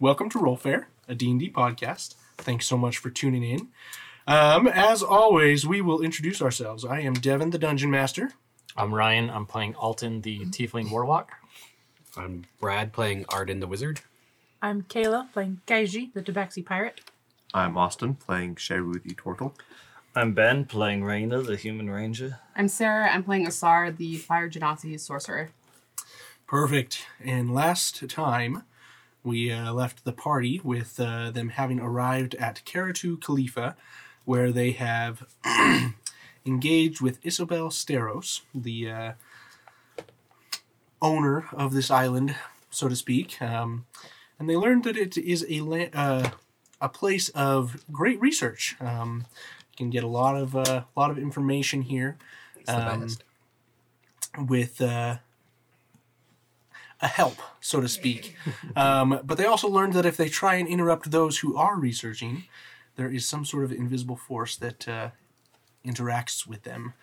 welcome to RollFare, a D&D podcast. Thanks so much for tuning in. Um, as always, we will introduce ourselves. I am Devin, the Dungeon Master. I'm Ryan. I'm playing Alton, the Tiefling Warlock. I'm Brad playing Arden the Wizard. I'm Kayla playing Kaiji, the Tabaxi pirate. I'm Austin playing Sheru the Turtle. I'm Ben playing Raina, the human ranger. I'm Sarah. I'm playing Asar, the Fire Genasi sorcerer. Perfect. And last time, we uh, left the party with uh, them having arrived at Karatu Khalifa, where they have engaged with Isobel Steros, the uh, owner of this island, so to speak. Um, and they learned that it is a la- uh, a place of great research. Um, you can get a lot of uh, lot of information here Um, with uh, a help, so to speak. um, but they also learned that if they try and interrupt those who are researching, there is some sort of invisible force that uh, interacts with them.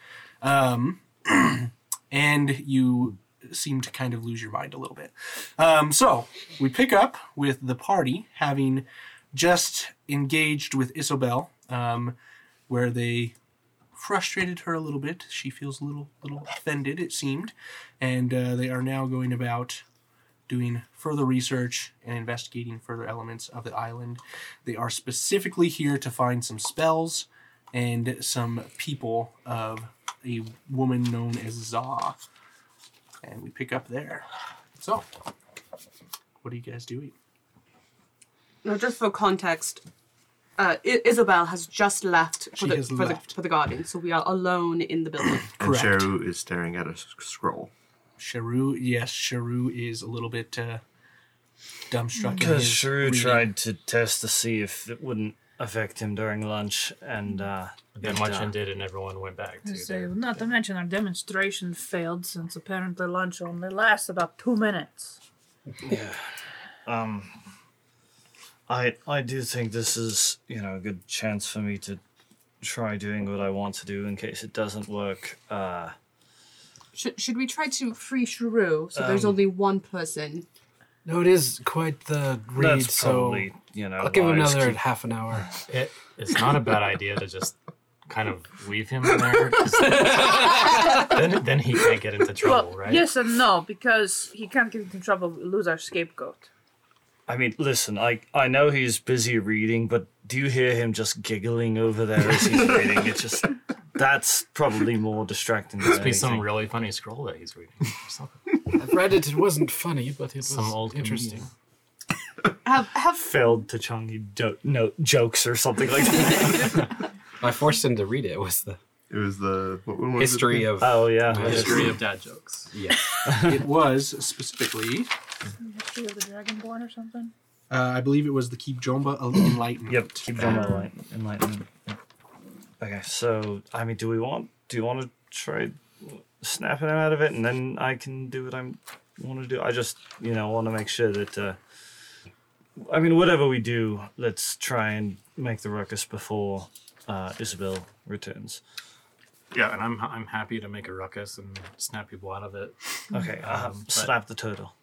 Um, and you seem to kind of lose your mind a little bit. Um, so we pick up with the party having just engaged with Isobel, um, where they frustrated her a little bit. She feels a little little offended, it seemed, and uh, they are now going about doing further research and investigating further elements of the island. They are specifically here to find some spells and some people of a woman known as Za. And we pick up there. So, what are you guys doing? Now, just for context, uh, I- Isabel has just left for She the has for left. the for the garden, so we are alone in the building. And Correct. Sheru is staring at a s- scroll. Sharu, yes, Sharu is a little bit uh, dumbstruck. Because his reading. tried to test to see if it wouldn't affect him during lunch, and uh, Then it, lunch uh, ended and everyone went back to So, their... not to mention our demonstration failed since apparently lunch only lasts about two minutes. um, I I do think this is you know a good chance for me to try doing what I want to do in case it doesn't work. Uh, Should, should we try to free Shrew so there's Um, only one person? No, it is quite the read, that's so probably you know. I'll give him wise another to- half an hour. It, it's not a bad idea to just kind of weave him in there. 'cause then, then he can't get into trouble, well, right? yes and no, because he can't get into trouble. We lose our scapegoat. I mean, listen, I I know he's busy reading, but do you hear him just giggling over there as he's reading? It's just that's probably more distracting. Than Must be some really funny scroll that he's reading. Or something. I've read it. It wasn't funny, but it was Some old interesting. comedian. Have have failed to Changi do- note jokes or something like that. I forced him to read it. It was the It was the what one was history it? of oh yeah, History of dad jokes. yeah. it was specifically, History of the Dragonborn or something. uh, I believe it was the Keep Jomba Enlightenment. Yep, keep on enlighten- enlightenment. Yep. Okay, so I mean, do we want? Do you want to try snapping him out of it, and then I can do what I want to do? I just, you know, want to make sure that. Uh, I mean, whatever we do, let's try and make the ruckus before uh, Isabel returns. Yeah, and I'm I'm happy to make a ruckus and snap people out of it. Okay, Um, but- slap the turtle.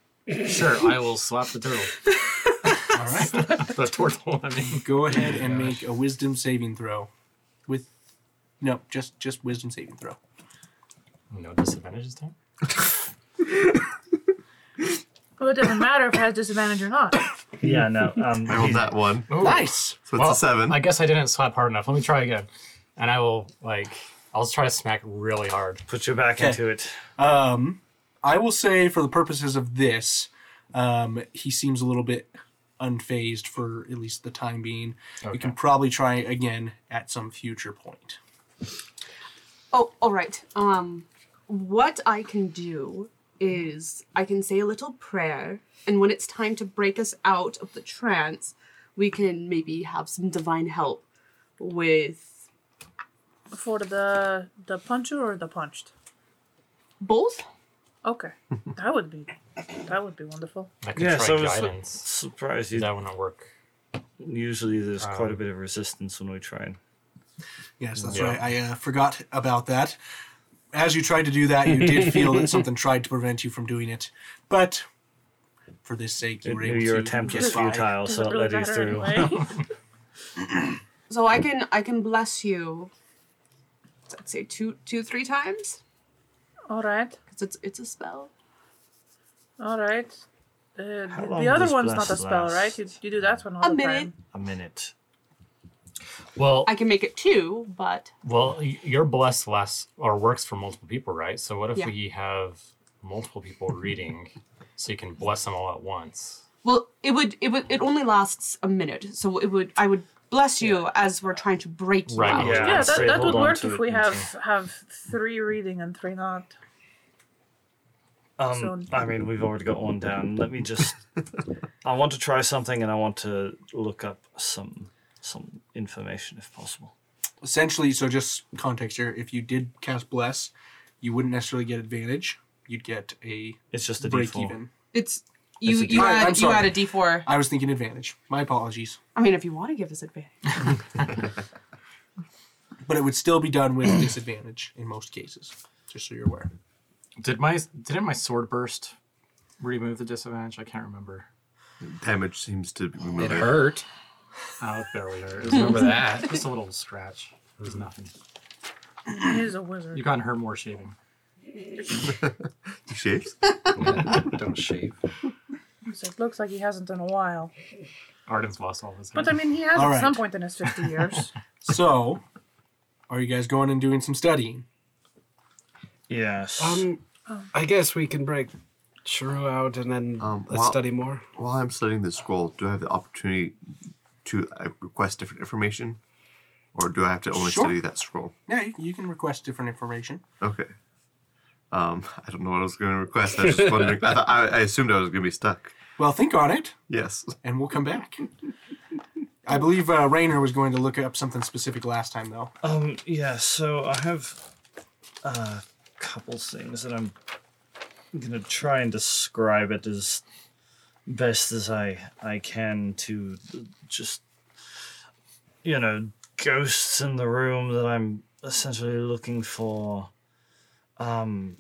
Sure, I will slap the turtle. All right. the turtle, I mean. Go ahead and make a wisdom saving throw. With no, just just wisdom saving throw. No disadvantage this time? Well, it doesn't matter if it has disadvantage or not. Yeah, no. Um, I rolled that one, Nice. so it's a seven. I guess I didn't slap hard enough. Let me try again. And I will, like, I'll try to smack really hard. Put your back Okay. into it. Um, I will say for the purposes of this, um, he seems a little bit unfazed for at least the time being. We can probably try again at some future point. oh, all right. Um, what I can do is I can say a little prayer, and when it's time to break us out of the trance, we can maybe have some divine help with For the the puncher or the punched? both. Okay, that would be that would be wonderful. I could Yeah, try so I was su- guidance. surprised you. that wouldn't work. Usually, there's quite a Um, bit of resistance when we try and. Yes, that's Yeah. right. I uh, forgot about that. As you tried to do that, you did feel that something tried to prevent you from doing it. But for this sake, you It were able your to attempt get was by. futile, Does so it it really led you matter through. anyway? So I can I can bless you. I'd say two two three times All right. because it's it's a spell. All right. Uh, the- other one's not a spell, last? right? You, you do that one all A the minute. time. A minute. Well, I can make it two, but well, y- your bless lasts or works for multiple people, right? So what if Yeah. we have multiple people reading, so you can bless them all at once? well, it would it would it only lasts a minute, so it would I would bless you as we're trying to break you Right, out. yeah. Yeah, that, that would work if it we until- have have three reading and three not. Um, So- I mean, we've already got one down. Let me just. I want to try something, and I want to look up some some information if possible. Essentially, so just context here. If you did cast bless, you wouldn't necessarily get advantage. You'd get a It's just a break D4. even. It's you It's you D4. add you sorry. add a D four. I was thinking advantage. My apologies. I mean, if you want to give us advantage. But it would still be done with disadvantage in most cases. Just so you're aware. Did my didn't my sword burst remove the disadvantage? I can't remember. Damage seems to be It moving. hurt. Oh, it barely hurt. It was Remember that. just a little scratch. It was nothing. He is a wizard. You gotten hurt more shaving. He shaves? Don't shave. So it looks like he hasn't in a while. Arden's lost all his hair. But I mean, he has All at some point in his 50 years. So, are you guys going and doing some studying? Yes. Um, I guess we can break Shrew out and then Um, let's well- study more. While I'm studying this scroll, do I have the opportunity to uh, request different information? Or do I have to only Sure. study that scroll? Yeah, you, you can request different information. Okay. Um, I don't know what I was going to request. I was just wondering. I, thought, I, I assumed I was going to be stuck. Well, think on it, Yes. and we'll come back. I believe uh, Raina was going to look up something specific last time, though. Um, yeah, so I have a couple things that I'm gonna try and describe it as best as I I can to just you know ghosts in the room that I'm essentially looking for um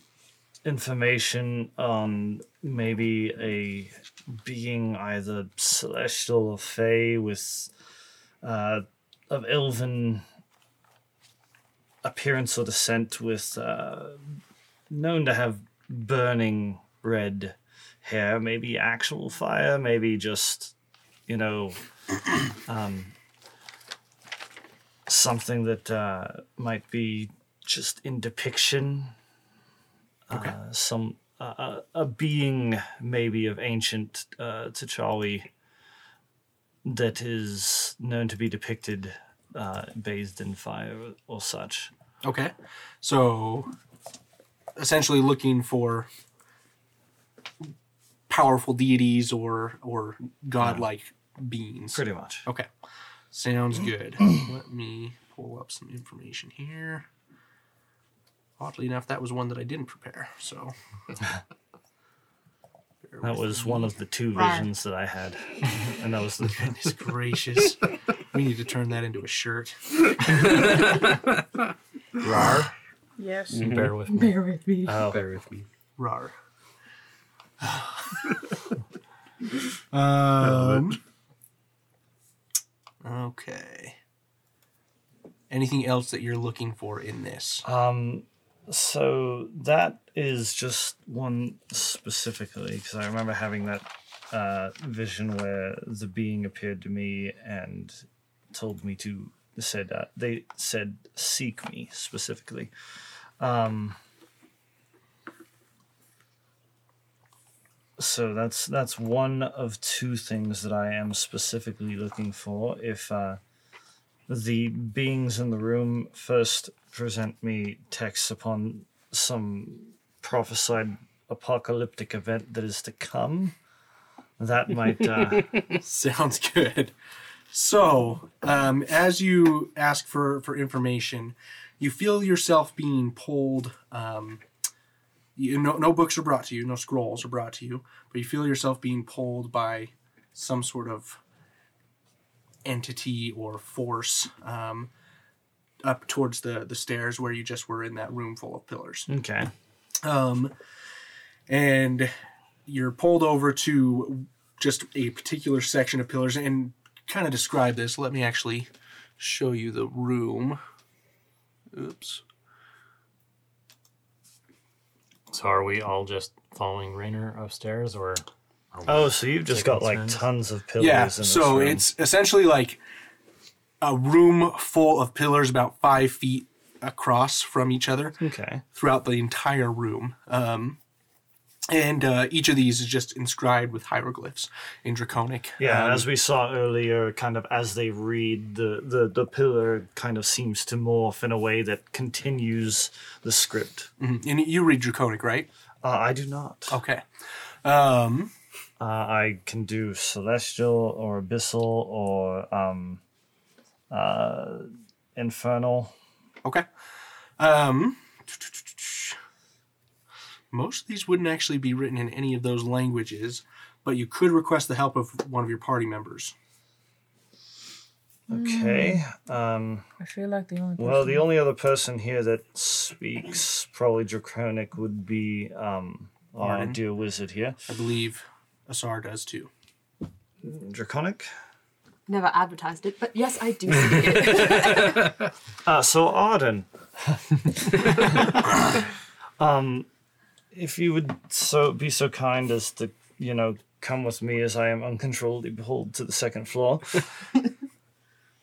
information on maybe a being either celestial or fey with uh of elven appearance or descent with uh, known to have burning red hair maybe actual fire maybe just you know um, something that uh, might be just in depiction Okay. uh, some uh, a, a being maybe of ancient uh, that is known to be depicted uh, bathed in fire or such. Okay. So, essentially looking for powerful deities or or godlike beings. Pretty much. Okay. Sounds good. Let me pull up some information here. Oddly enough, that was one that I didn't prepare. So That was me. one of the two visions that I had, and that was the Goodness gracious. We need to turn that into a shirt. Rar, yes. Bear with me. with me. oh, bear with me. Rar. um, okay. Anything else that you're looking for in this? Um, so that is just one specifically because I remember having that uh, vision where the being appeared to me and told me to said uh, they said seek me specifically. Um, so that's that's one of two things that I am specifically looking for. If uh, the beings in the room first present me texts upon some prophesied apocalyptic event that is to come. That might uh, Sounds good. So, um, as you ask for, for information, you feel yourself being pulled. Um, you, no, no books are brought to you, no scrolls are brought to you, but you feel yourself being pulled by some sort of entity or force um, up towards the, the stairs where you just were in that room full of pillars. okay. Um, and you're pulled over to just a particular section of pillars and kind of describe this. Let me actually show you the room. Oops. So are we all just following Raina upstairs, or? Oh, so you've just got like turns? tons of pillars. Yeah, in this so room. it's essentially like a room full of pillars about five feet across from each other okay. throughout the entire room. Um, and uh, each of these is just inscribed with hieroglyphs in Draconic. Yeah, Um, as we saw earlier, kind of as they read, the, the, the pillar kind of seems to morph in a way that continues the script. mhm. and you read Draconic, right? Uh, I do not. Okay. Um, Uh, I can do celestial or abyssal or um, uh, infernal. Okay. Um, most of these wouldn't actually be written in any of those languages, but you could request the help of one of your party members. Okay. Um, I feel like the only well, the only other person here that speaks probably draconic would be um, our Arden. dear wizard here. I believe Asar does too. Draconic. Never advertised it, but yes, I do speak it. Uh, so Arden, um, if you would so be so kind as to you know come with me as I am uncontrollably pulled to the second floor.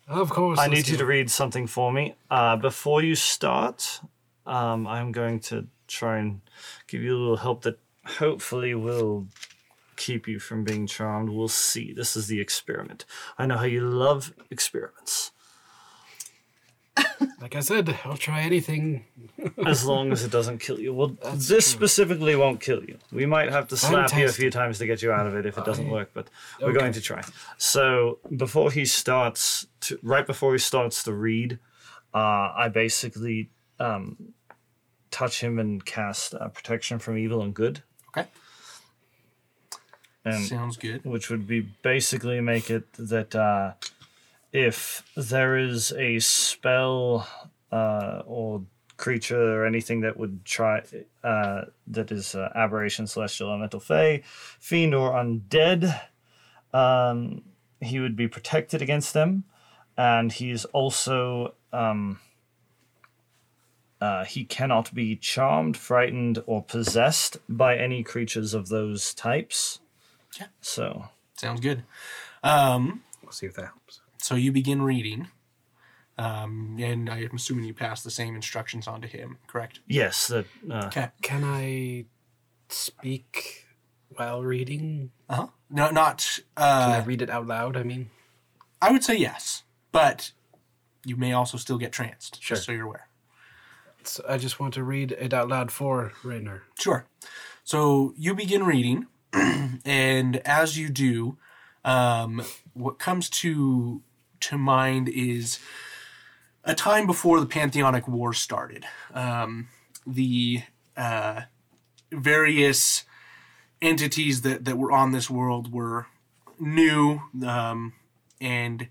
Of course. I need you to read something for me. Uh, before you start, um, I'm going to try and give you a little help that hopefully will keep you from being charmed. We'll see. This is the experiment. I know how you love experiments. Like I said, I'll try anything. as long as it doesn't kill you. Well, this specifically won't kill you. We might have to slap you a few times to get you out of it if it doesn't work, but we're Okay. going to try. So before he starts, to, right before he starts to read, uh, I basically um, touch him and cast uh, protection from evil and good, Okay. And Sounds good. which would be basically make it that uh, if there is a spell uh, or creature or anything that would try uh, that is uh, aberration, celestial, elemental, fey, fiend, or undead, um, he would be protected against them, and he's also um, uh, he cannot be charmed, frightened, or possessed by any creatures of those types. Yeah. So Sounds good. Um, We'll see if that helps. so you begin reading, um, and I'm assuming you pass the same instructions on to him, correct? yes, The, uh, Okay. Can I speak while reading? Uh huh. No, not. Uh, Can I read it out loud? I mean, I would say yes, but you may also still get tranced. Sure. Just so you're aware. so I just want to read it out loud for Raina. Sure. So you begin reading, and as you do, um, what comes to to mind is a time before the Pantheonic War started. Um, the uh, various entities that, that were on this world were new, um, and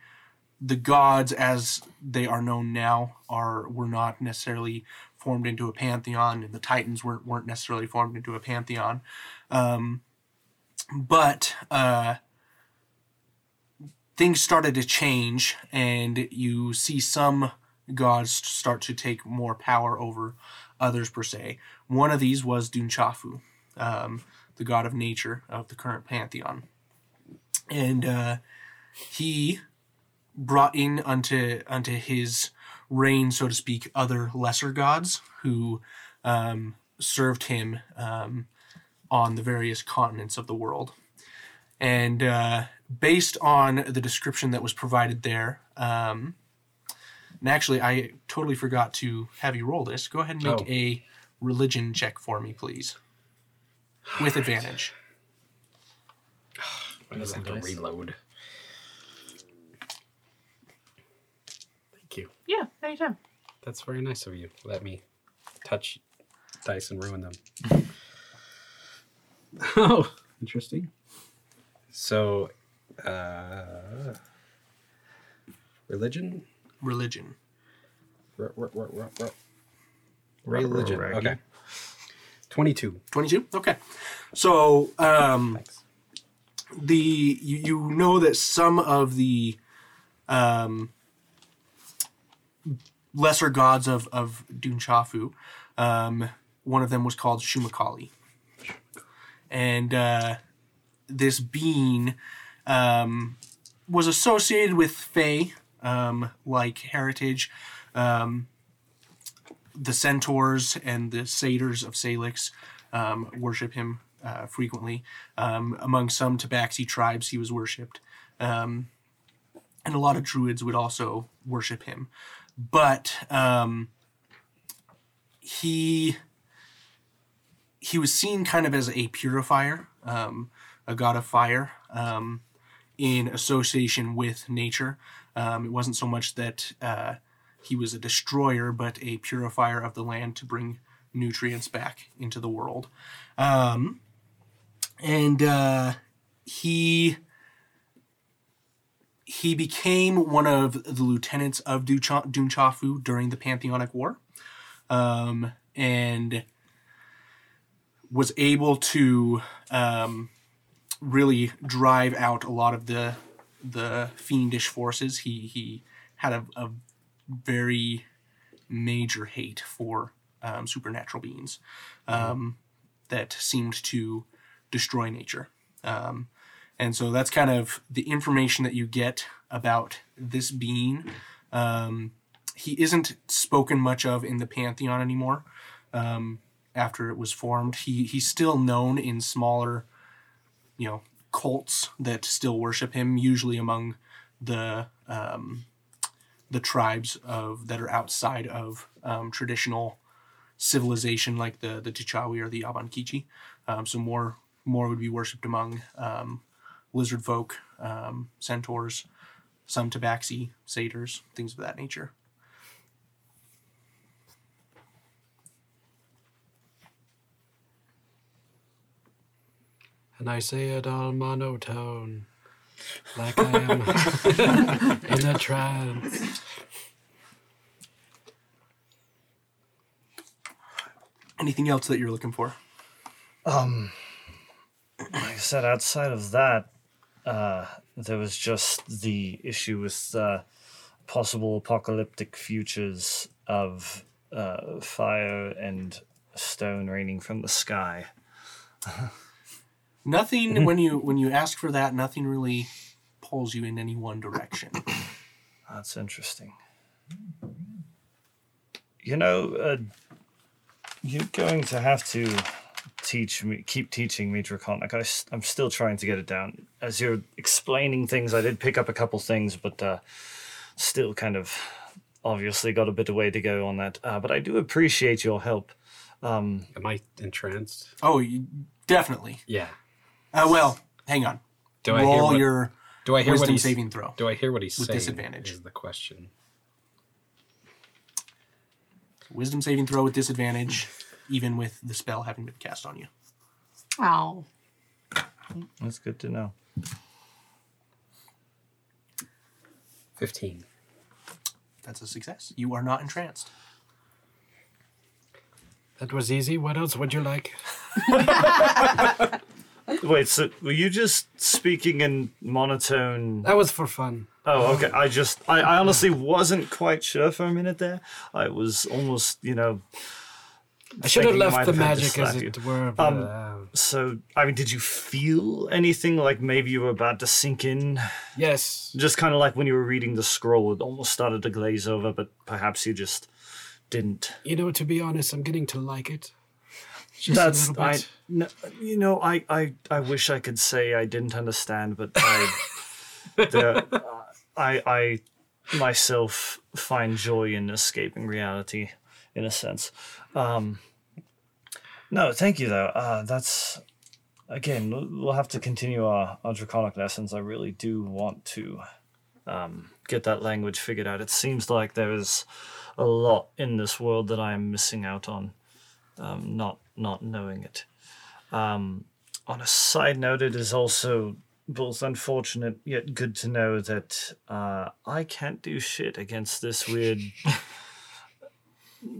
the gods, as they are known now, are were not necessarily formed into a pantheon, and the Titans weren't weren't necessarily formed into a pantheon. Um, but uh, things started to change, and you see some gods start to take more power over others per se. One of these was Dunchafu, um, the god of nature of the current pantheon, and uh, he brought in unto unto his reign, so to speak, other lesser gods who um, served him um, on the various continents of the world. And uh, based on the description that was provided there, um, and actually, I totally forgot to have you roll this. Go ahead and make Oh. a religion check for me, please, with advantage. I just have to dice. reload. Thank you. Yeah, anytime. That's very nice of you. Let me touch dice and ruin them. oh, interesting. So, uh, religion? Religion. R- r- r- r- r- Religion. Raggy. Okay. 22. 22 okay so um the you, you know that some of the um lesser gods of of Dunchafu um one of them was called Shumakali and uh this being um was associated with Fae um like heritage um the centaurs and the satyrs of Salix um, worship him uh, frequently. Um, among some Tabaxi tribes, he was worshipped. Um, and a lot of druids would also worship him. But he he was seen kind of as a purifier, um, a god of fire, um, in association with nature. Um, it wasn't so much that uh, he was a destroyer, but a purifier of the land to bring nutrients back into the world. Um, and uh, he he became one of the lieutenants of Dunchafu during the Pantheonic War, um, and was able to um, really drive out a lot of the the fiendish forces. He he had a, a very major hate for um, supernatural beings um, that seemed to destroy nature. Um, and so that's kind of the information that you get about this being. Um, he isn't spoken much of in the pantheon anymore. After it was formed, he he's still known in smaller, you know, cults that still worship him. Usually among the um, the tribes of that are outside of um, traditional civilization, like the the T'Chawi or the Abankichi. Um, so more more would be worshipped among um, lizard folk, um, centaurs, some tabaxi, satyrs, things of that nature. And I say it all monotone, like I am in a trance. Anything else that you're looking for? Um, like I said, outside of that, uh, there was just the issue with uh, possible apocalyptic futures of uh, fire and stone raining from the sky. Nothing when you when you ask for that, nothing really pulls you in any one direction. That's interesting. You know, uh, you're going to have to teach me, keep teaching me Draconic. I, am still trying to get it down. As you're explaining things, I did pick up a couple things, but uh, still kind of obviously got a bit of way to go on that. Uh, but I do appreciate your help. Um, Am I entranced? Oh, you, definitely. Yeah. Uh, well, hang on. Do I hear Roll what, your do I hear what wisdom he's saving throw. Do I hear what he's with saying? disadvantage. Is the question. Wisdom saving throw with disadvantage, even with the spell having been cast on you. Ow. that's good to know. Fifteen. That's a success. You are not entranced. That was easy. What else would you like? Wait, so were you just speaking in monotone? That was for fun. Oh, okay. I just, I, I honestly wasn't quite sure for a minute there. I was almost, you know. I should have left the magic as you. it were. But, Um, uh, So, I mean, did you feel anything like maybe you were about to sink in? yes. Just kind of like when you were reading the scroll, it almost started to glaze over, but perhaps you just didn't. You know, to be honest, I'm getting to like it. Just That's a little I. No, you know, I, I, I wish I could say I didn't understand, but I, the, I, I myself find joy in escaping reality, in a sense. Um, no, thank you though. Uh, that's again, we'll- we'll have to continue our, our draconic lessons. I really do want to um, get that language figured out. It seems like there is a lot in this world that I am missing out on, um, not not knowing it. Um, on a side note, it is also both unfortunate yet good to know that uh, I can't do shit against this weird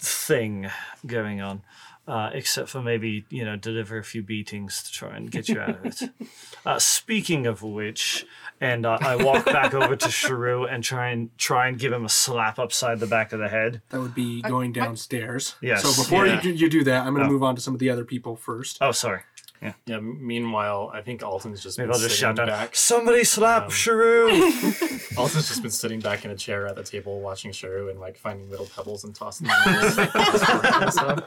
thing going on. Uh, except for maybe you know deliver a few beatings to try and get you out of it. Uh, speaking of which, and uh, I walk back over to Sharu and try and try and give him a slap upside the back of the head. That would be going downstairs. Yes, So before yeah. you, do, you do that, I'm going to Oh. move on to some of the other people first. Oh, sorry. Yeah. Yeah. Meanwhile, I think Alton's just Maybe been I'll just sitting shout down. back. Somebody slap Um, Sharu. Alton's just been sitting back in a chair at the table watching Sharu and like finding little pebbles and tossing them. in his- and.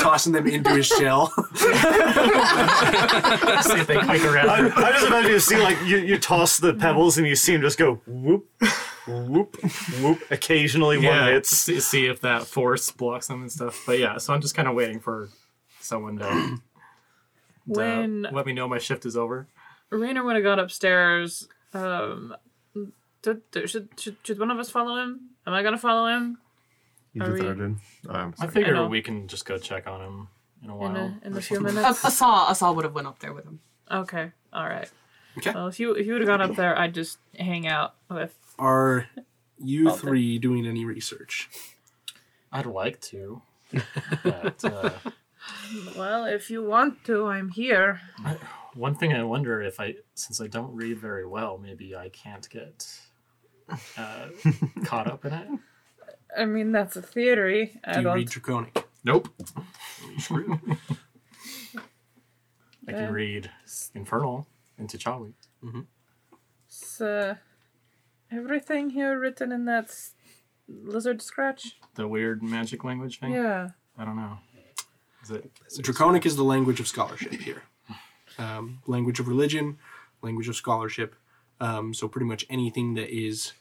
Tossing them into his shell. See if they quake I, around. I just imagine you see like you, you toss the pebbles and you see him just go whoop, whoop, whoop. Occasionally one hits. see, see if that force blocks them and stuff. But yeah, so I'm just kind of waiting for someone to, to When let me know my shift is over. Raina would have gone upstairs, um, did, did- should, should should one of us follow him? Am I gonna follow him He's Are with we- Arden. Um, I sorry. figure know. we can just go check on him in a while. in a, in or a few something. minutes? Asar, Asar would have went up there with him. Okay, all right. Okay. Well, if you if you would have gone up there, I'd just hang out with. Are you Okay. three doing any research? I'd like to. But, uh, Well, if you want to, I'm here. one thing I wonder if I, since I don't read very well, maybe I can't get uh, caught up in it. I mean, that's a theory. I Do you don't. read Draconic? Nope. I can Uh, read Infernal and T'Chawi. It's, uh, everything here written in that lizard scratch. The weird magic language thing. Yeah. I don't know. It? Draconic is the language of scholarship here. Um, language of religion, language of scholarship. Um, so pretty much anything that is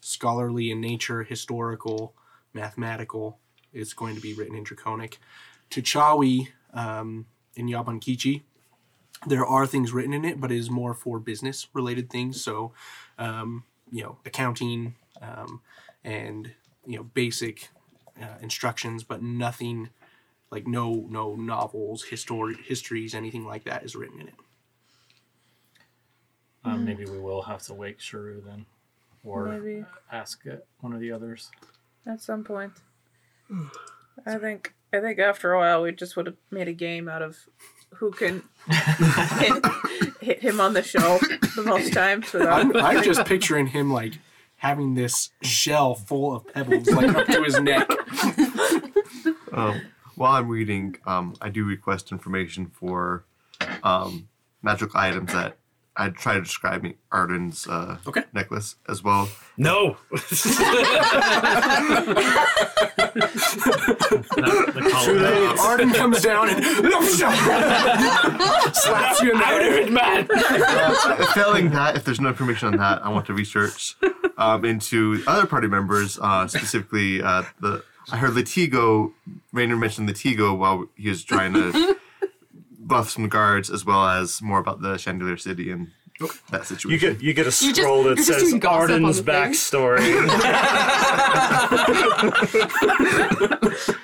scholarly in nature, historical, mathematical, is going to be written in Draconic. T'Chawi um, in Yabankichi, there are things written in it, but it is more for business related things. So, um, you know, accounting um, and you know basic uh, instructions, but nothing like no no novels, histori- histories, anything like that is written in it. Um, maybe we will have to wake Sharu then, or Maybe ask it, one of the others. at some point. I think. I think after a while we just would have made a game out of who can hit, hit him on the shell the most times without. I'm, I'm just picturing him like having this shell full of pebbles like up to his neck. Um, while I'm reading, um, I do request information for um, magical items that I try to describe me Arden's uh, Okay. necklace as well. No. The, the Arden comes down and slaps you in the head. man. Uh, failing that, if there's no information on that, I want to research um, into other party members, uh, specifically uh, the. I heard Latigo. Raina mentioned Latigo while he was trying to buff some guards, as well as more about the Chandelier City and oh. that situation. You situation. get you get a just- scroll you're that says doing gossip on Arden's the thing. backstory.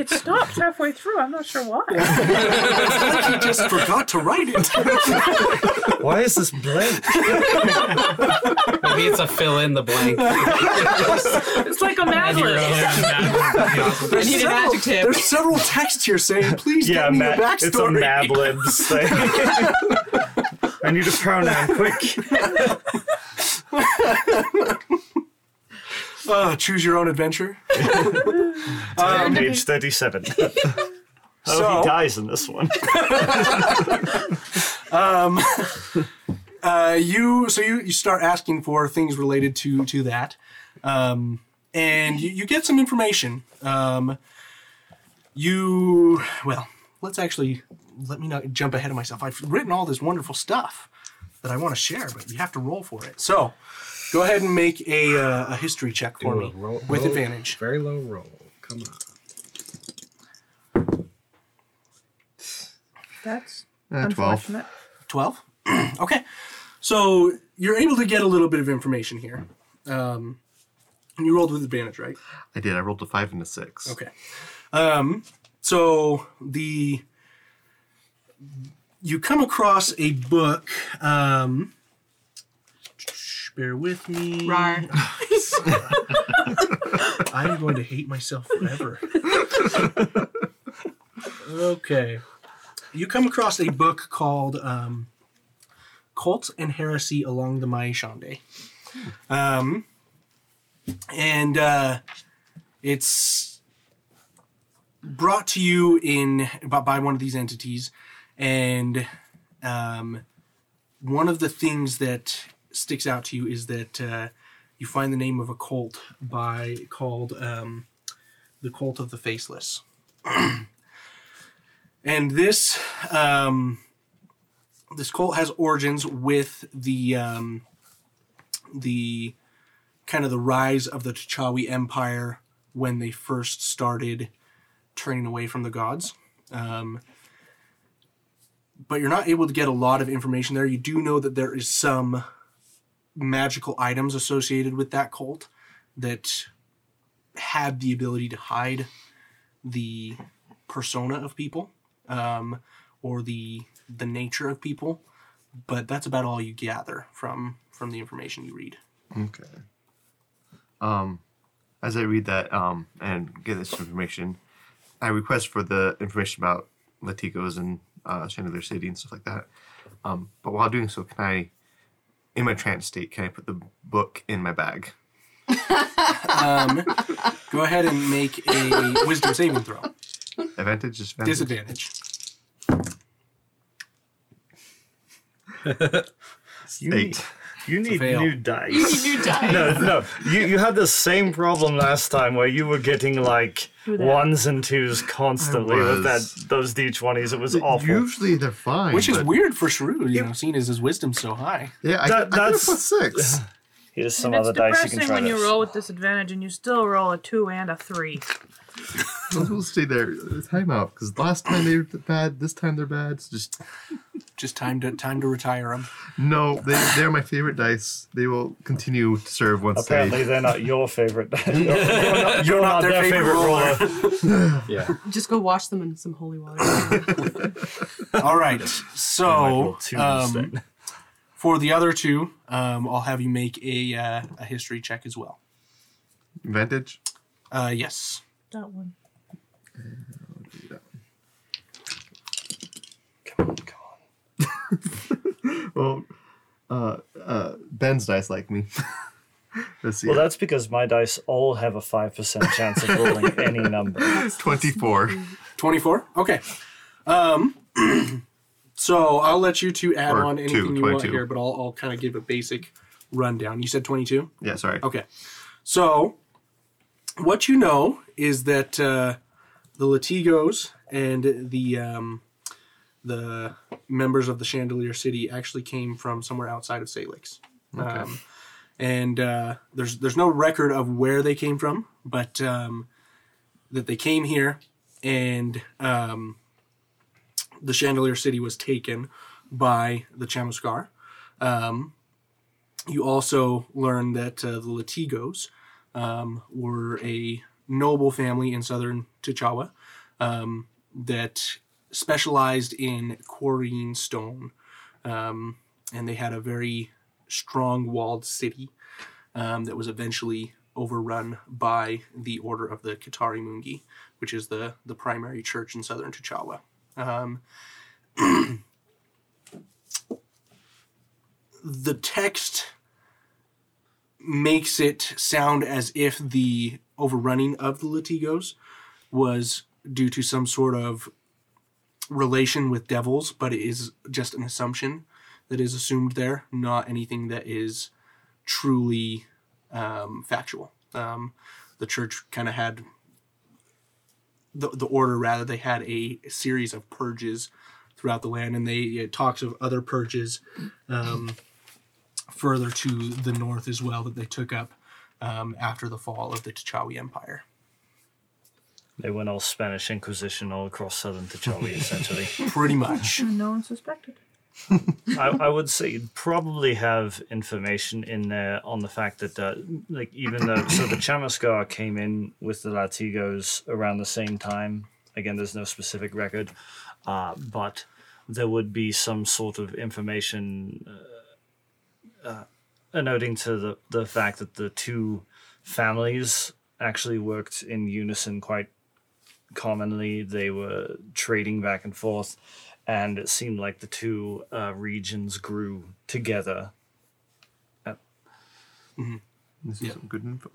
It, it stopped halfway through. I'm not sure why. He just forgot to write it. Why is this blank? Maybe it's a fill in the blank. It's like a Mad You're Lib. gonna- There's need a several, magic tip. There's several texts here saying, "Please Yeah, get me ma- a backstory." it's a Mad Libs thing. I need a pronoun, quick. Uh, choose your own adventure. Um, Page 37. oh, So- he dies in this one. Uh, you so you, you start asking for things related to to that, um, and you, you get some information. Um, you well, let's actually let me not jump ahead of myself. I've written all this wonderful stuff that I want to share, but you have to roll for it. So, go ahead and make a uh, a history check for Do me a roll- with roll- advantage. Very low roll. Come on. That's Uh, Twelve. unfortunate. 12 okay so you're able to get a little bit of information here um, and you rolled with advantage right I did. I rolled a five and a six. okay um, so the you come across a book um, bear with me Rar. I am going to hate myself forever. okay. You come across a book called um, Cult and Heresy Along the Mai Shande. Um, and uh, it's brought to you in by, by one of these entities. And um, one of the things that sticks out to you is that uh, you find the name of a cult by called um, the Cult of the Faceless, and this um, this cult has origins with the um, the kind of the rise of the T'Chawi Empire when they first started turning away from the gods. Um, but you're not able to get a lot of information there. You do know that there is some magical items associated with that cult that had the ability to hide the persona of people um, or the the nature of people. But that's about all you gather from from the information you read. Okay. Um, as I read that um, and get this information, I request for the information about Latigos and uh, Chandelier City and stuff like that. Um, but while doing so, can I, in my trance state, can I put the book in my bag? Um, go ahead and make a wisdom saving throw. Advantage, disadvantage. Disadvantage. You need, Eight. you need fail. new dice. You die. no, no. You you had the same problem last time where you were getting like that. ones and twos constantly with that those d twenties. It was awful. Usually they're fine. Which is but- weird for Shrew, you know, seeing as his wisdom's so high. Yeah, I, That- I could have that's- put six. Here's some And it's other dice you can depressing try when to. you roll with disadvantage and you still roll a two and a three. Those will stay there. Time out because last time they were bad, this time they're bad. It's just Just time to time to retire them. no. They they're my favorite dice. They will continue to serve once Apparently, they. they're not your favorite. you're, you're not, you're not their, favorite, roller. Yeah. Just go wash them in some holy water. All right. So um, for the other two, um, I'll have you make a uh, a history check as well. Advantage. Uh, yes. That one. Come on, come on. Well, uh, uh, Ben's dice like me. Let's see. Well, that's because my dice all have a five percent chance of rolling any number. twenty-four. 24? Okay. Um, so I'll let you two add Or on two, anything you want 22. here, but I'll, I'll kind of give a basic rundown. You said 22? Yeah, sorry. Okay. So what you know is that uh, the Latigos and the um, the members of the Chandelier City actually came from somewhere outside of Salix. Um, and uh, there's there's no record of where they came from, but um, that they came here and um, the Chandelier City was taken by the Chamuskar. Um, you also learn that uh, the Latigos um, were a noble family in southern T'Chawa um, that specialized in quarrying stone. Um, and they had a very strong walled city um, that was eventually overrun by the Order of the Katari Mungi, which is the, the primary church in southern T'Chawa. Um, the text makes it sound as if the overrunning of the Latigos was due to some sort of relation with devils, but it is just an assumption that is assumed there, not anything that is truly um, factual. Um, the church kind of had the, the order rather they had a series of purges throughout the land and they it talks of other purges um, further to the north as well that they took up um, after the fall of the T'Chawi Empire. They went all Spanish Inquisition all across southern T'Chawi, essentially. Pretty much. And no one suspected. I, I would say you'd probably have information in there on the fact that, uh, like, even though so the Chamaskar came in with the Latigos around the same time. Again, there's no specific record, uh, but there would be some sort of information uh, uh, noting to the the fact that the two families actually worked in unison quite commonly. They were trading back and forth, and it seemed like the two uh, regions grew together. This is some good info.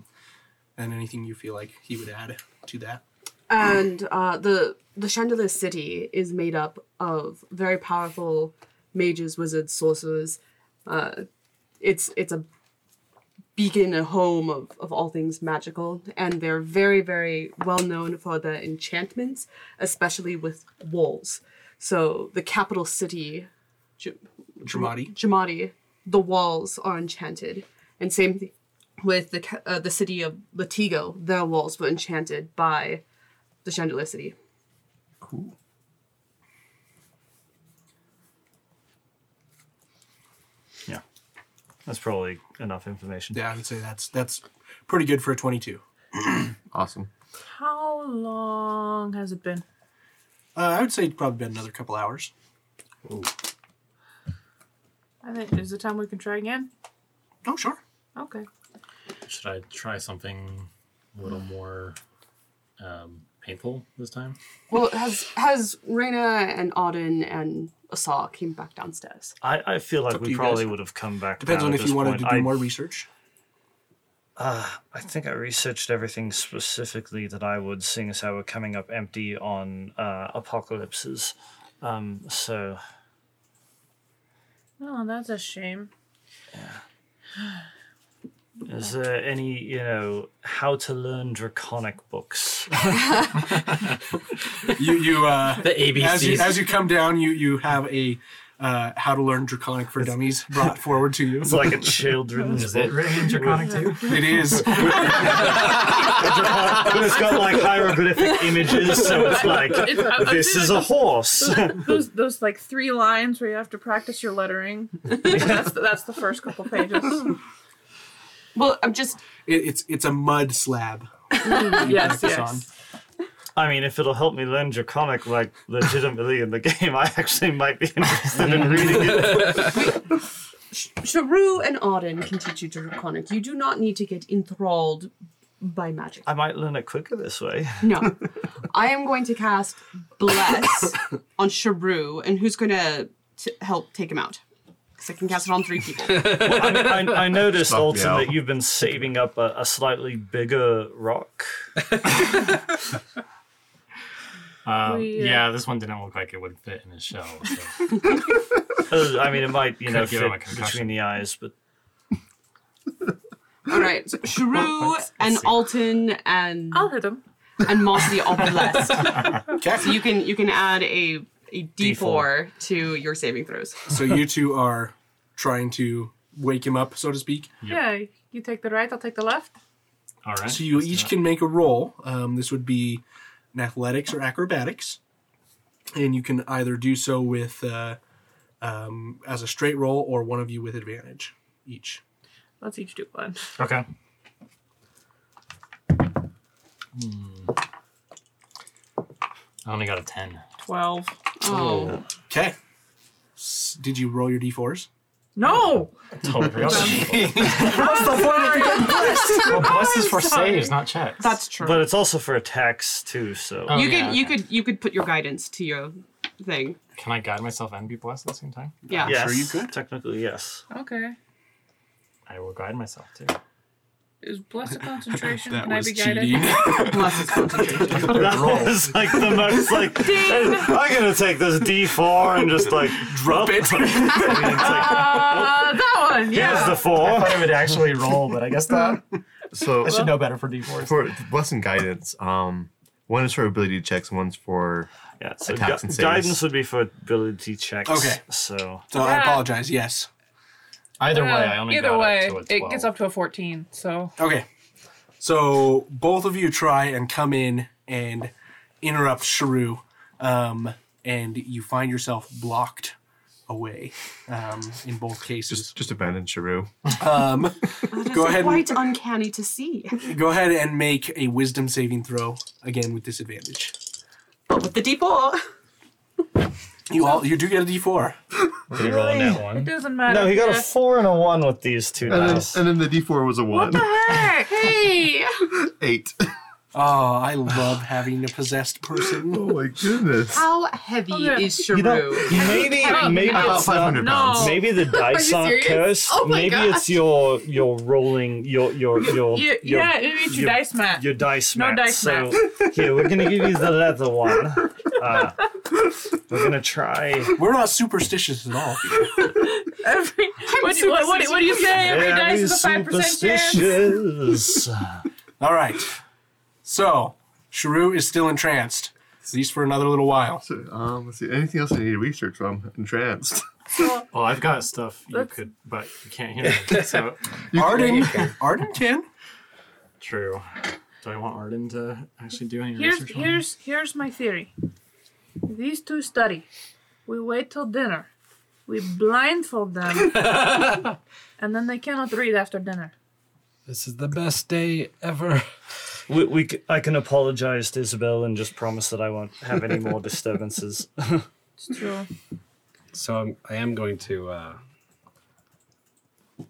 And anything you feel like he would add to that? And uh, the the Chandelier City is made up of very powerful mages, wizards, sorcerers. It's it's a beacon, a home of, of all things magical, and they're very very well known for the enchantments, especially with walls. So the capital city, J- Dramati. Jamadi, the walls are enchanted, and same th- with the ca- uh, the city of Latigo. Their walls were enchanted by the Chandelier City. Cool. That's probably enough information. Yeah, I would say that's that's pretty good for a 22. Awesome. How long has it been? Uh, I would say probably been another couple hours. I think is the time we can try again. Oh, sure. Okay. Should I try something a little more um, painful this time? Well, has has Raina and Auden and Asar came back downstairs? I, I feel like up to we you probably guys. would have come back. Depends down on at if this you wanted point. to do I, more research. Uh, I think I researched everything specifically that I would, seeing as how we're coming up empty on uh, apocalypses. Um, so Oh, that's a shame. Is there any, you know, how to learn draconic books? You you uh, The ABCs. as you as you come down, you you have a uh, how to learn draconic for dummies brought forward to you. It's like a children's Is it book. written in draconic too? It is. but it's got like hieroglyphic images, so it's like It's, I- I this think is a horse. those those like three lines where you have to practice your lettering. that's the, that's the first couple pages. Well, I'm just It, it's it's a mud slab. yes, Focus yes. I mean, if it'll help me learn draconic like legitimately in the game, I actually might be interested in reading it. Sharu and Auden can teach you Draconic. You do not need to get enthralled by magic. I might learn it quicker this way. No. I am going to cast Bless on Sharu, and who's going to help take him out? Because I can cast it on three people. I, I, I noticed, Stop Alton, that you've been saving up a, a slightly bigger rock. Um, We, uh, yeah, this one didn't look like it would fit in his shell. So. Uh, I mean, it might, you know, Could give him a fit concussion. between the eyes, but All right. So Sharu Let's and see. Alton and I'll hit him. and Mossy are blessed. Okay. So you can you can add a a D4 D4. to your saving throws. So you two are trying to wake him up, so to speak. Yeah, you take the right, I'll take the left. All right. So you each can make a roll. Um, this would be an athletics or acrobatics, and you can either do so with uh, um, as a straight roll or one of you with advantage each. Let's each do one. Okay. Hmm. I only got a 10. Twelve. Oh. Okay. S- Did you roll your d4s? No! Totally forgot. That's the point of well, bless is for saves, not checks. That's true. but it's also for attacks too. So Oh, you yeah, could you okay. could you could put your guidance to your thing. Can I guide myself and be blessed at the same time? Yeah. yes, sure you could. technically yes. Okay. I will guide myself too. Is blessed concentration? That Can I was be guided? cheating. Bless his concentration. That was like the most like. I'm gonna take this D4 and just like Drop it. It's like, Uh, that one. here's Yeah. the I four. thought I would actually roll, but I guess not. So I should know better for D4s. for blessing guidance, um, one is for ability checks, one's for Yeah, so Attacks gu- and saves. guidance would be for ability checks. Okay. So So I apologize. Yes. Either way, I only either got way, up to a 12. it gets up to a 14. So Okay. So both of you try and come in and interrupt Sharu, um, and you find yourself blocked away um, in both cases. just just abandon Sharu. Um, go ahead. And, Quite uncanny to see. go ahead and make a Wisdom saving throw again with disadvantage. But with the D4. You all you do get a D4. Did he roll a net It one? doesn't matter. No, he got a Yeah. four and a one with these two And then, dice. and then the D4 was a What one. the heck? Hey! Eight. Oh, I love having a possessed person. Oh my goodness. How heavy Okay. is Sharu? You know, maybe maybe About it's not, 500 pounds. No. maybe the dice you aren't serious? cursed. Oh my maybe gosh. it's your your rolling your your your Yeah, your, yeah, maybe it's your your- dice mat. your dice No mat. dice so here we're gonna give you the leather one. Uh, we're gonna try. We're not superstitious at all. Every, what, do you- what, what, what do you say? Every dice is a five percent chance. superstitious. All right. So, Sharu is still entranced, at least for another little while. So, um, let's see. Anything else I need to research? I'm entranced. Well, I've got stuff you Let's- could, but you can't hear me. So Arden, Arden can. true. Do I want Arden to actually do any Here's research? on here's here's my theory. These two study. We wait till dinner. We blindfold them, and then they cannot read after dinner. This is the best day ever. We, we c- I can apologize to Isabel and just promise that I won't have any more disturbances. It's true. So I'm, I am going to. Uh, I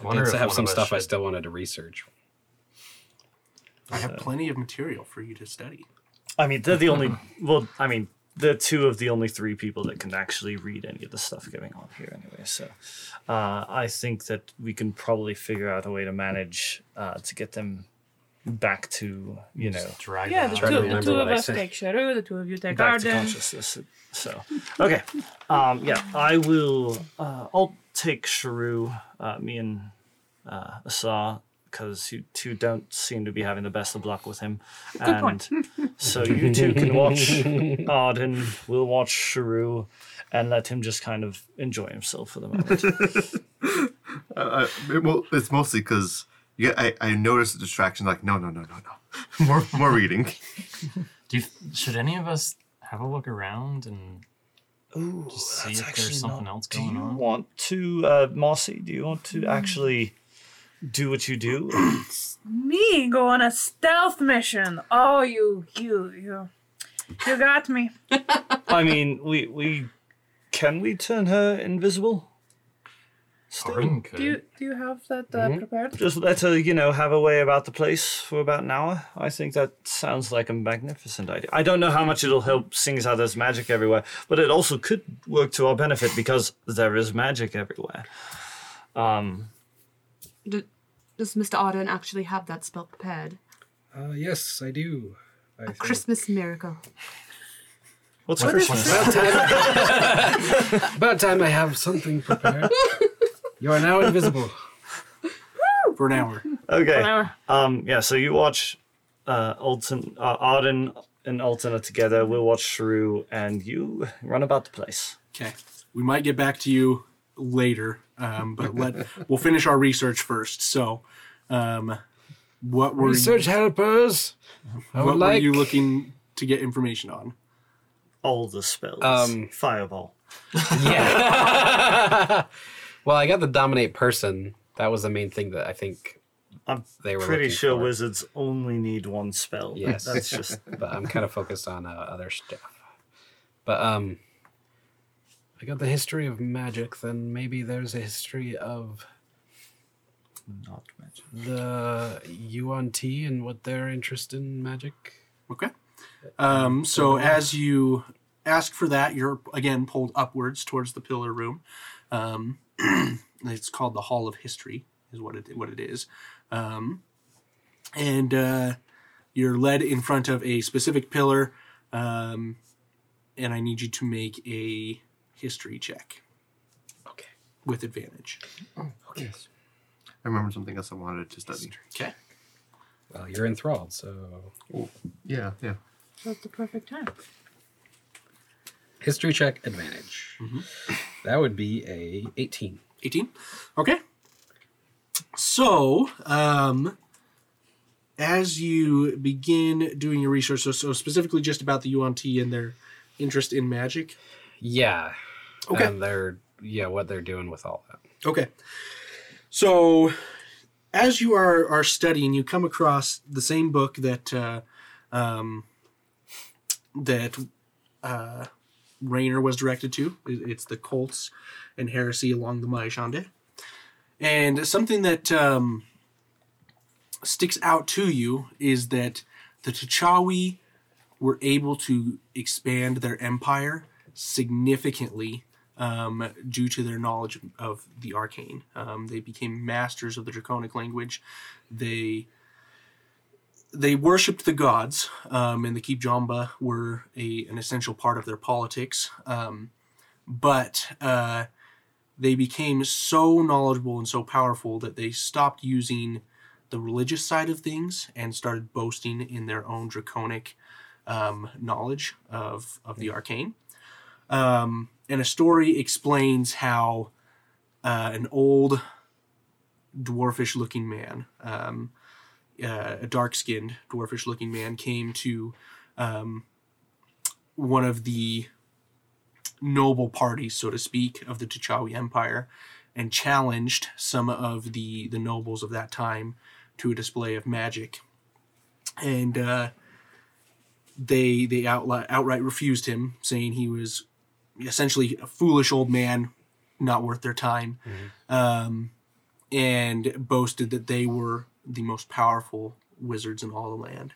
I wonder did if have one some of us stuff I should- still wanted to research. I have plenty of material for you to study. I mean, they're the only. Well, I mean, they're two of the only three people that can actually read any of the stuff going on here, anyway. So, uh, I think that we can probably figure out a way to manage uh, to get them back to you know drag Yeah, the out. Try to two, the two of us take Sharu, the two of you take back to consciousness. So, okay, um, yeah, I will. Uh, I'll take Sharu, uh, me and uh, Asar, because you two don't seem to be having the best of luck with him. and point. so you two can watch Arden. We'll watch Sharu, and let him just kind of enjoy himself for the moment. Uh, it, well, it's mostly because yeah, I, I noticed the distraction. Like, no, no, no, no, no. More, more reading. Do you, should any of us have a look around and Ooh, Just see that's if there's actually something not- else do you on. want to, uh, Marcy? Do you want to actually do what you do? Me go on a stealth mission. Oh, you, you, you, you got me. I mean, we we can we turn her invisible? Still? Arden could? Do you, do you have that uh, prepared? Just let her, you know, have a way about the place for about an hour. I think that sounds like a magnificent idea. I don't know how much it'll help, seeing as how there's magic everywhere, but it also could work to our benefit because there is magic everywhere. Um, D- does Mr. Arden actually have that spell prepared? Uh, yes, I do. I A think. Christmas miracle. what's What is Christmas? About time I have something prepared. You are now invisible. For an hour. Okay. Whatever. Um, yeah, so you watch uh, Alton, uh, Arden and Altona together. We'll watch Sharu, and you run about the place. Okay. We might get back to you later, um, but let we'll finish our research first. So, um, what were Research helpers. I what would were like. you looking to get information on? All the spells. Um, Fireball. Yeah. well, I got the dominate person. That was the main thing that I think I'm they were pretty sure for. wizards only need one spell. Yes. That's just. but I'm kind of focused on uh, other stuff. But um, I got the history of magic. Then maybe there's a history of Not magic. the UNT and what they're interested in magic. Okay. Um, so as you ask for that, you're again pulled upwards towards the pillar room. Um, it's called the Hall of History, is what it what it is, um, and uh, you're led in front of a specific pillar, um, and I need you to make a history check okay. with advantage. Oh, Okay. I remember something else I wanted to study. Okay. Well, you're enthralled, so Yeah, yeah. That's the perfect time. history check advantage. That would be a 18. 18 okay so um as you begin doing your research so, so specifically just about the unt and their interest in magic Yeah. Okay. And they're yeah, what they're doing with all that. okay so as you are are studying you come across the same book that uh um that uh Raina was directed to. It's the cults and heresy along the Maishande. And something that um, sticks out to you is that the T'Chawi were able to expand their empire significantly um, due to their knowledge of the arcane. Um, they became masters of the Draconic language. They they worshipped the gods, um, and the Keep Jamba were a, an essential part of their politics. Um, but uh, they became so knowledgeable and so powerful that they stopped using the religious side of things and started boasting in their own draconic um, knowledge of, of the arcane. Um, and a story explains how uh, an old dwarfish looking man, um, uh, a dark skinned dwarfish looking man, came to um, one of the noble parties, so to speak, of the T'Chawi Empire and challenged some of the, the nobles of that time to a display of magic. And uh, they they outright refused him, saying he was essentially a foolish old man, not worth their time, um, and boasted that they were the most powerful wizards in all the land.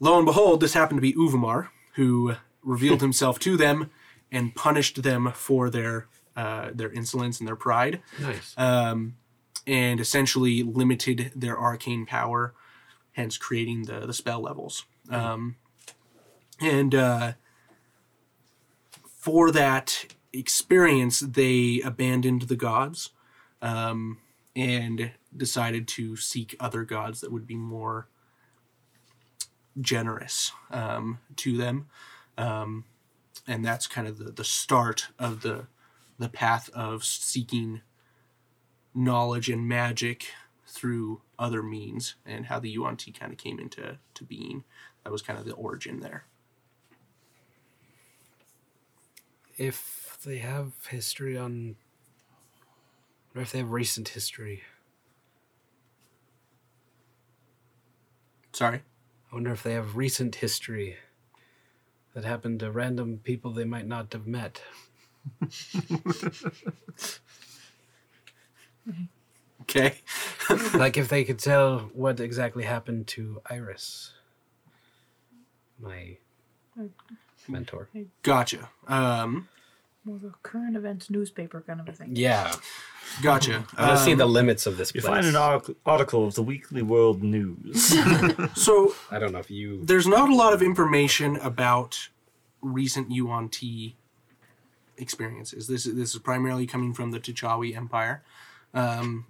Lo and behold, this happened to be Uvamar, who revealed himself to them and punished them for their uh, their insolence and their pride Nice. um, and essentially limited their arcane power, hence creating the the spell levels. Um, and uh, for that experience, they abandoned the gods um, and decided to seek other gods that would be more generous um, to them. Um, and that's kind of the, the start of the the path of seeking knowledge and magic through other means and how the UNT kind of came into to being. That was kind of the origin there. If they have history on, or if they have recent history, Sorry. I wonder if they have recent history that happened to random people they might not have met. Okay. like if they could tell what exactly happened to Iris, my hmm. Mentor. Gotcha. Um, More of a current events newspaper kind of a thing. Yeah. gotcha. I want to see Um, the limits of this You place. find an artic- article of the Weekly World News. So I don't know if you. there's not a lot of information about recent Yuan UNT experiences. This is this is primarily coming from the T'Chawi Empire. Um,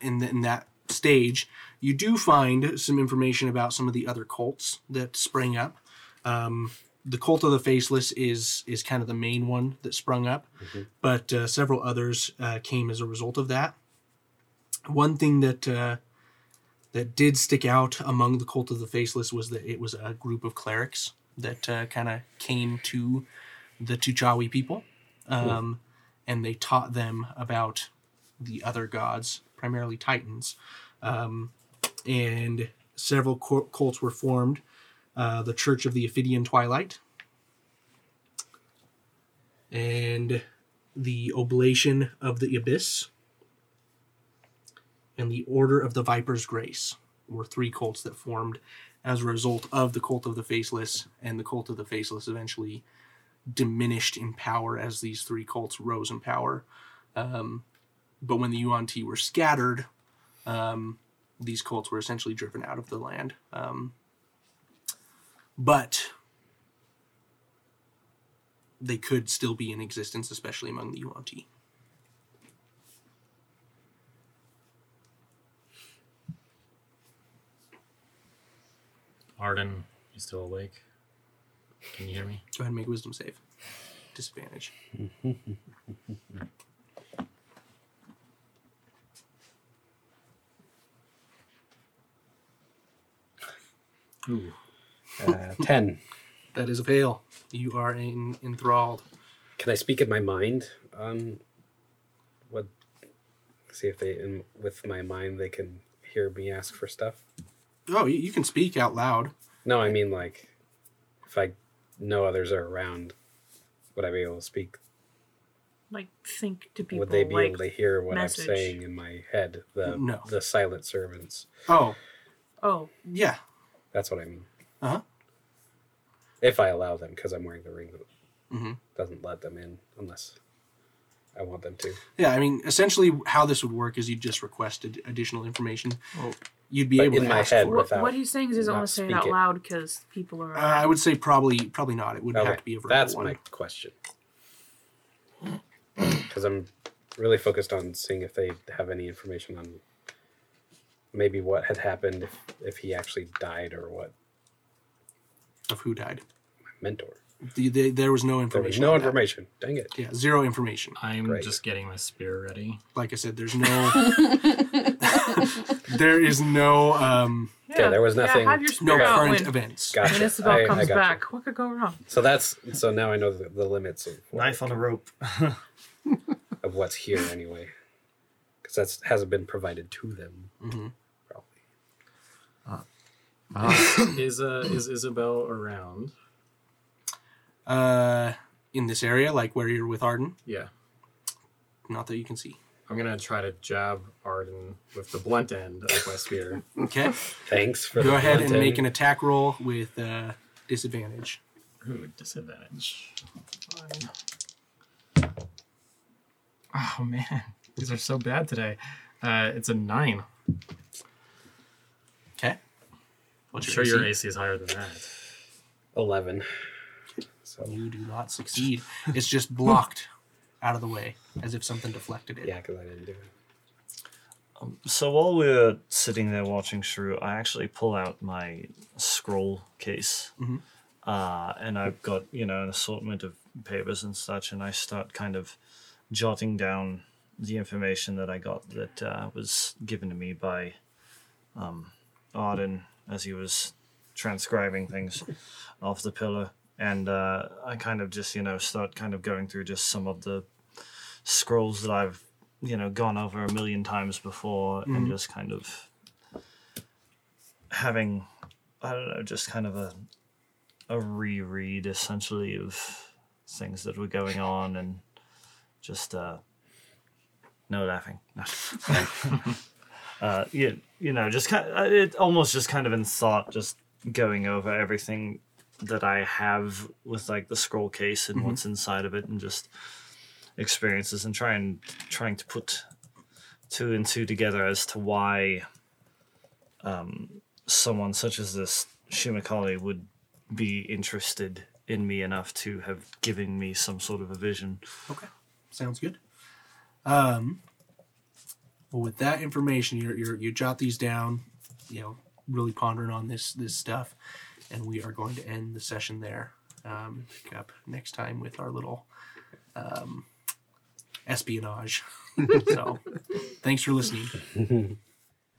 in the, in that stage, you do find some information about some of the other cults that sprang up. Um, the cult of the faceless is is kind of the main one that sprung up, but uh, several others uh, came as a result of that. One thing that uh, that did stick out among the cult of the faceless was that it was a group of clerics that uh, kind of came to the T'Chawi people, um, and they taught them about the other gods, primarily Titans, um, and several cults were formed. Uh, the Church of the Ophidian Twilight, and the Oblation of the Abyss, and the Order of the Viper's Grace were three cults that formed as a result of the cult of the faceless, and the cult of the faceless eventually diminished in power as these three cults rose in power. Um, but when the UNT were scattered, um, these cults were essentially driven out of the land. Um, but they could still be in existence, especially among the UNT. Arden, you still awake? Can you hear me? Go ahead and make wisdom save. Disadvantage. Ooh. Uh, 10. That is a fail. You are in, enthralled. Can I speak in my mind? Um, what? See if they, in, with my mind, they can hear me ask for stuff. Oh, you, you can speak out loud. No, I mean like, if I know others are around, would I be able to speak? Like think to people. would they be like, able to hear what message. I'm saying in my head? The No. the silent servants. Oh, Oh, yeah. That's what I mean. Uh huh. If I allow them, because I'm wearing the ring that Mhm. doesn't let them in unless I want them to. Yeah, I mean, essentially, how this would work is you'd just requested additional information. You'd be able in to my ask head, for it. what, without what he's saying is he's not only saying it out it. loud because people are. Uh, I would say probably, probably not. It would have to be a verbal That's one. my question. Because I'm really focused on seeing if they have any information on maybe what had happened if, if he actually died or what. Of who died. My mentor. The, the, there was no There information. was no on that. information. Dang it. Yeah, zero information. I'm Great. just getting my spear ready. Like I said, there's no. there is no um, Okay, there was nothing- Yeah, have your no spear out current when, events. Gotcha. when Isabel I- I comes gotcha. back. What could go wrong? So that's so now I know the, the limits of, Knife on a rope. of what's here anyway, because that hasn't been provided to them. Mm-hmm. Probably. Is uh is Isabel around? Uh, in this area, like where you're with Arden, Yeah. not that you can see. I'm gonna try to jab Arden with the blunt end of my spear. Okay. Thanks for Go the ahead and content. make an attack roll with uh, disadvantage. Ooh, disadvantage. Fine. Oh man, these are so bad today. Uh, it's a nine. Okay. I'm What's sure your your AC? AC is higher than that. eleven. So You do not succeed. It's just blocked out of the way, as if something deflected it. yeah, because I didn't do it. So while we're sitting there watching Sharu, I actually pull out my scroll case. Mhm. Uh, and I've got, you know, an assortment of papers and such, and I start kind of jotting down the information that I got that uh, was given to me by um, Arden as he was transcribing things off the pillar. And uh, I kind of just, you know, start kind of going through just some of the scrolls that I've you know gone over a million times before and just kind of having I don't know just kind of a a reread essentially of things that were going on and just uh no laughing no. uh you, you know just kind of, it almost just kind of in thought just going over everything that I have with like the scroll case and what's inside of it and just experiences and trying trying to put two and two together as to why um, someone such as this Shimakali would be interested in me enough to have given me some sort of a vision. Okay, sounds good. Um, well, with that information, you you you jot these down. You know, really pondering on this this stuff, and we are going to end the session there. Um, pick up next time with our little um, espionage. so, thanks for listening.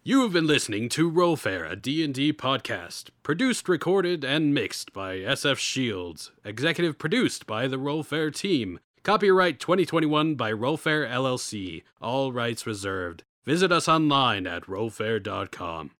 You have been listening to RollFare, a D&D podcast, produced, recorded, and mixed by SF Shields, executive produced by the RollFare team. Copyright 2021 by RollFare LLC, all rights reserved. Visit us online at rollfare.com.